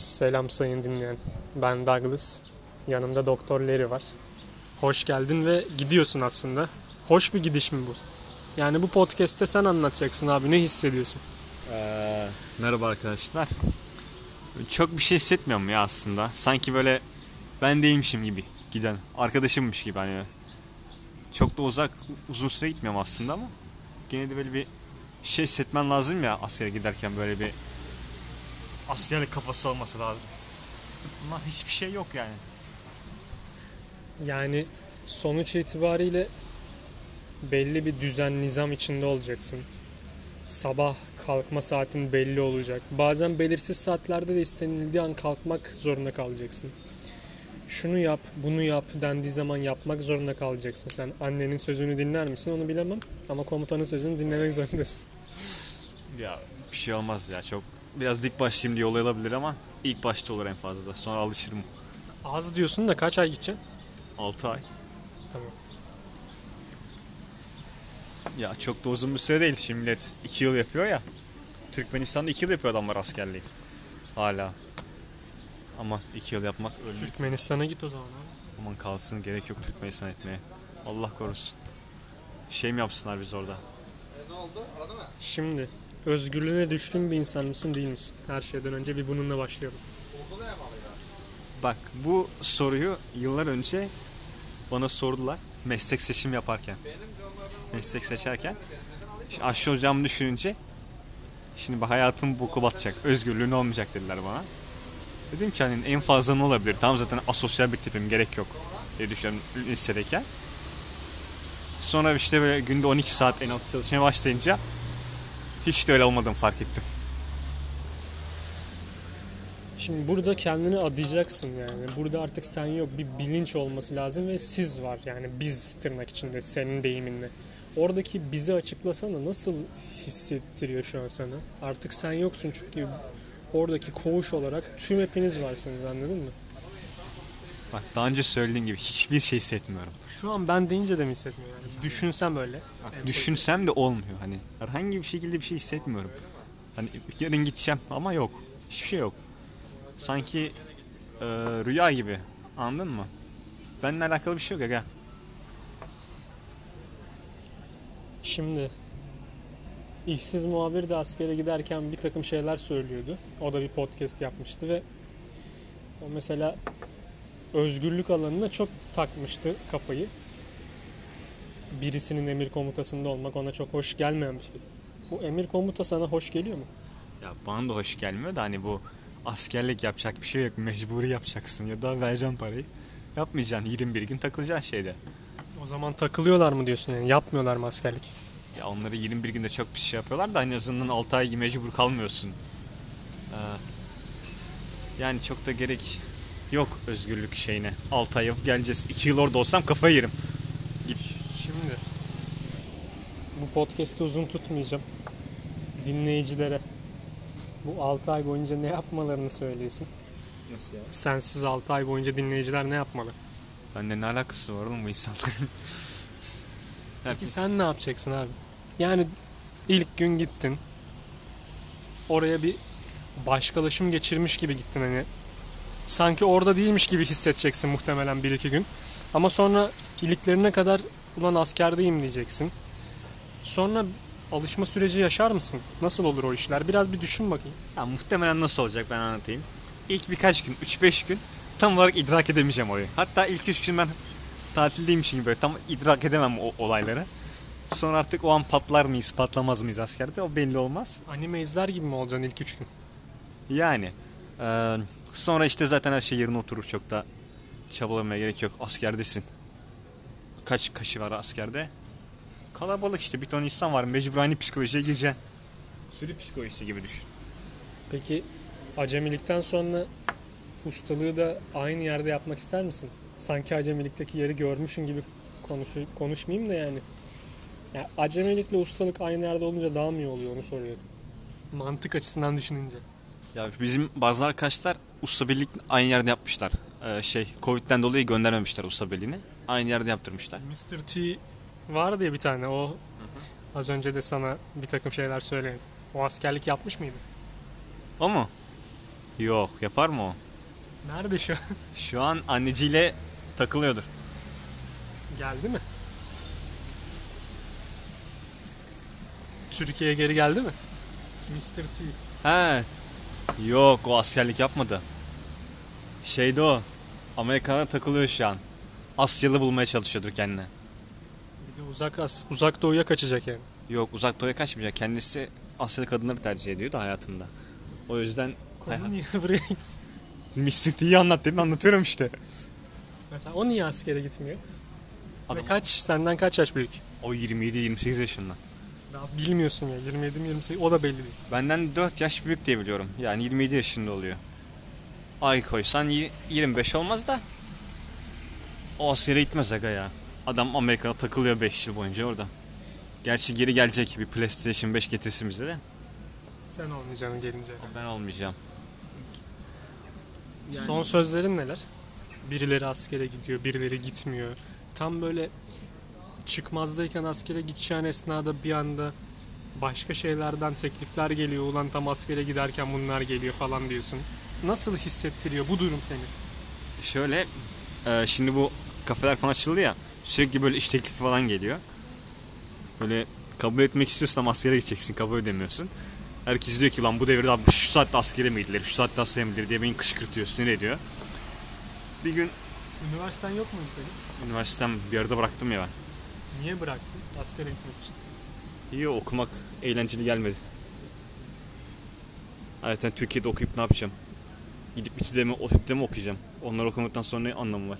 Selam sayın dinleyen. Ben Douglas. Yanımda Doktor Larry var. Hoş geldin ve gidiyorsun aslında. Hoş bir gidiş mi bu? Yani bu podcast'te sen anlatacaksın abi. Ne hissediyorsun? Ee, merhaba arkadaşlar. Çok bir şey hissetmiyorum ya aslında. Sanki böyle ben değilmişim gibi giden. Arkadaşımmış gibi hani. Çok da uzak uzun süre gitmiyorum aslında ama gene de böyle bir şey hissetmen lazım ya askere giderken böyle bir askerlik kafası olması lazım. Ama hiçbir şey yok yani. Yani sonuç itibariyle belli bir düzen nizam içinde olacaksın. Sabah kalkma saatin belli olacak. Bazen belirsiz saatlerde de istenildiği an kalkmak zorunda kalacaksın. Şunu yap, bunu yap dendiği zaman yapmak zorunda kalacaksın. Sen annenin sözünü dinler misin onu bilemem. Ama komutanın sözünü dinlemek zorundasın. Ya bir şey olmaz ya çok biraz dik başlayayım diye olay olabilir ama ilk başta olur en fazla. Sonra alışırım. Az diyorsun da kaç ay gideceksin? 6 ay. Tamam. Ya çok da uzun bir süre değil. Şimdi millet 2 yıl yapıyor ya. Türkmenistan'da 2 yıl yapıyor adamlar askerliği. Hala. Ama 2 yıl yapmak ölüm. Türkmenistan'a git o zaman abi. Aman kalsın gerek yok Türkmenistan etmeye. Allah korusun. Şey mi yapsınlar biz orada? Şimdi özgürlüğüne düşkün bir insan mısın değil misin? Her şeyden önce bir bununla başlayalım. Bak bu soruyu yıllar önce bana sordular. Meslek seçim yaparken. Meslek seçerken. Şimdi aşçı olacağımı düşününce şimdi hayatım boku batacak. Özgürlüğün olmayacak dediler bana. Dedim ki hani en fazla ne olabilir? Tam zaten asosyal bir tipim gerek yok diye düşünüyorum lisedeyken. Sonra işte böyle günde 12 saat en az çalışmaya başlayınca hiç de öyle olmadığını fark ettim. Şimdi burada kendini adayacaksın yani. Burada artık sen yok bir bilinç olması lazım ve siz var yani biz tırnak içinde senin deyiminle. Oradaki bizi açıklasana nasıl hissettiriyor şu an sana? Artık sen yoksun çünkü oradaki koğuş olarak tüm hepiniz varsınız anladın mı? Bak daha önce söylediğim gibi hiçbir şey hissetmiyorum. Şu an ben deyince de mi hissetmiyor yani? Düşünsen böyle. Bak, Evet, düşünsem de olmuyor hani. Herhangi bir şekilde bir şey hissetmiyorum. Hani yarın gideceğim ama yok. Hiçbir şey yok. Sanki e, rüya gibi. Anladın mı? Benimle alakalı bir şey yok aga. Şimdi işsiz muhabir de askere giderken bir takım şeyler söylüyordu. O da bir podcast yapmıştı ve o mesela özgürlük alanına çok takmıştı kafayı. Birisinin emir komutasında olmak ona çok hoş gelmeyen bir şeydi. Bu emir komuta sana hoş geliyor mu? Ya bana da hoş gelmiyor da hani bu askerlik yapacak bir şey yok. Mecburi yapacaksın ya da vereceksin parayı. Yapmayacaksın. 21 gün takılacaksın şeyde. O zaman takılıyorlar mı diyorsun yani yapmıyorlar mı askerlik? Ya onları 21 günde çok bir şey yapıyorlar da en azından 6 ay mecbur kalmıyorsun. Ee, yani çok da gerek yok özgürlük şeyine. 6 ay yapıp geleceğiz. 2 yıl orada olsam kafayı yerim. Şimdi bu podcast'i uzun tutmayacağım. Dinleyicilere bu 6 ay boyunca ne yapmalarını söylüyorsun? Nasıl ya? Sensiz 6 ay boyunca dinleyiciler ne yapmalı? Bende ne alakası var oğlum bu insanların? Peki sen ne yapacaksın abi? Yani ilk gün gittin. Oraya bir başkalaşım geçirmiş gibi gittin hani. Sanki orada değilmiş gibi hissedeceksin muhtemelen 1-2 gün. Ama sonra iliklerine kadar ulan askerdeyim diyeceksin. Sonra alışma süreci yaşar mısın? Nasıl olur o işler? Biraz bir düşün bakayım. Ya muhtemelen nasıl olacak ben anlatayım. İlk birkaç gün, 3-5 gün tam olarak idrak edemeyeceğim orayı. Hatta ilk 3 gün ben tatildeymişim gibi böyle tam idrak edemem o olayları. Sonra artık o an patlar mıyız, patlamaz mıyız askerde o belli olmaz. Anime izler gibi mi olacaksın ilk 3 gün? Yani eee, sonra işte zaten her şey yerine oturur çok da çabalamaya gerek yok. Askerdesin. Kaç kaşı var askerde? Kalabalık işte bir ton insan var. Mecbur aynı psikolojiye gireceksin. Sürü psikolojisi gibi düşün. Peki acemilikten sonra ustalığı da aynı yerde yapmak ister misin? Sanki acemilikteki yeri görmüşün gibi konuş, konuşmayayım da yani. Ya acemilikle ustalık aynı yerde olunca daha mı iyi oluyor onu soruyorum. Mantık açısından düşününce. Ya bizim bazı arkadaşlar usta birlik aynı yerde yapmışlar. Ee, şey Covid'den dolayı göndermemişler usta birliğini. Aynı yerde yaptırmışlar. Mr. T vardı ya bir tane o az önce de sana bir takım şeyler söyledim. O askerlik yapmış mıydı? O mu? Yok yapar mı o? Nerede şu an? Şu an anneciyle takılıyordur. geldi mi? Türkiye'ye geri geldi mi? Mr. T. He. Yok o askerlik yapmadı. Şeyde o. Amerika'da takılıyor şu an. Asyalı bulmaya çalışıyordur kendine. Bir de uzak as uzak doğuya kaçacak yani. Yok uzak doğuya kaçmayacak. Kendisi Asyalı kadınları tercih ediyordu hayatında. O yüzden Konu niye buraya? Mr. T'yi anlat dedim anlatıyorum işte. Mesela o niye askere gitmiyor? Adam- Ve kaç senden kaç yaş büyük? O 27-28 yaşında. Daha bilmiyorsun ya 27 mi 28 o da belli değil. Benden 4 yaş büyük diye biliyorum. Yani 27 yaşında oluyor. Ay koysan y- 25 olmaz da. O askere gitmez aga ya. Adam Amerika'da takılıyor 5 yıl boyunca orada. Gerçi geri gelecek bir PlayStation 5 getirsin bize de. Sen olmayacaksın gelince. Ben olmayacağım. Son sözlerin neler? Birileri askere gidiyor, birileri gitmiyor. Tam böyle çıkmazdayken askere gideceğin esnada bir anda başka şeylerden teklifler geliyor. Ulan tam askere giderken bunlar geliyor falan diyorsun. Nasıl hissettiriyor bu durum seni? Şöyle e, şimdi bu kafeler falan açıldı ya sürekli böyle iş teklifi falan geliyor. Böyle kabul etmek istiyorsan askere gideceksin kabul edemiyorsun. Herkes diyor ki lan bu devirde abi şu saatte askere mi gidilir, şu saatte askere mi gidilir diye beni kışkırtıyor, sinir ediyor. Bir gün Üniversiten yok muydu senin? üniversitem bir arada bıraktım ya ben. Niye bıraktın askere gitmek için? İyi okumak eğlenceli gelmedi. Zaten Türkiye'de okuyup ne yapacağım? Gidip İTÜ'de mi, ODTÜ'de mi okuyacağım? Onları okumaktan sonra ne anlamı var?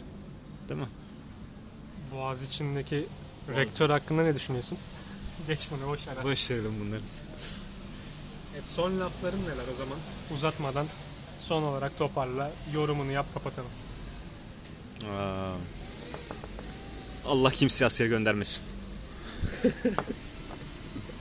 Değil mi? Boğaz içindeki rektör hakkında ne düşünüyorsun? Geç bunu boş ver. Başaralım bunları. Evet, son lafların neler o zaman? Uzatmadan son olarak toparla, yorumunu yap kapatalım. Aa. Allah kimseye askere göndermesin.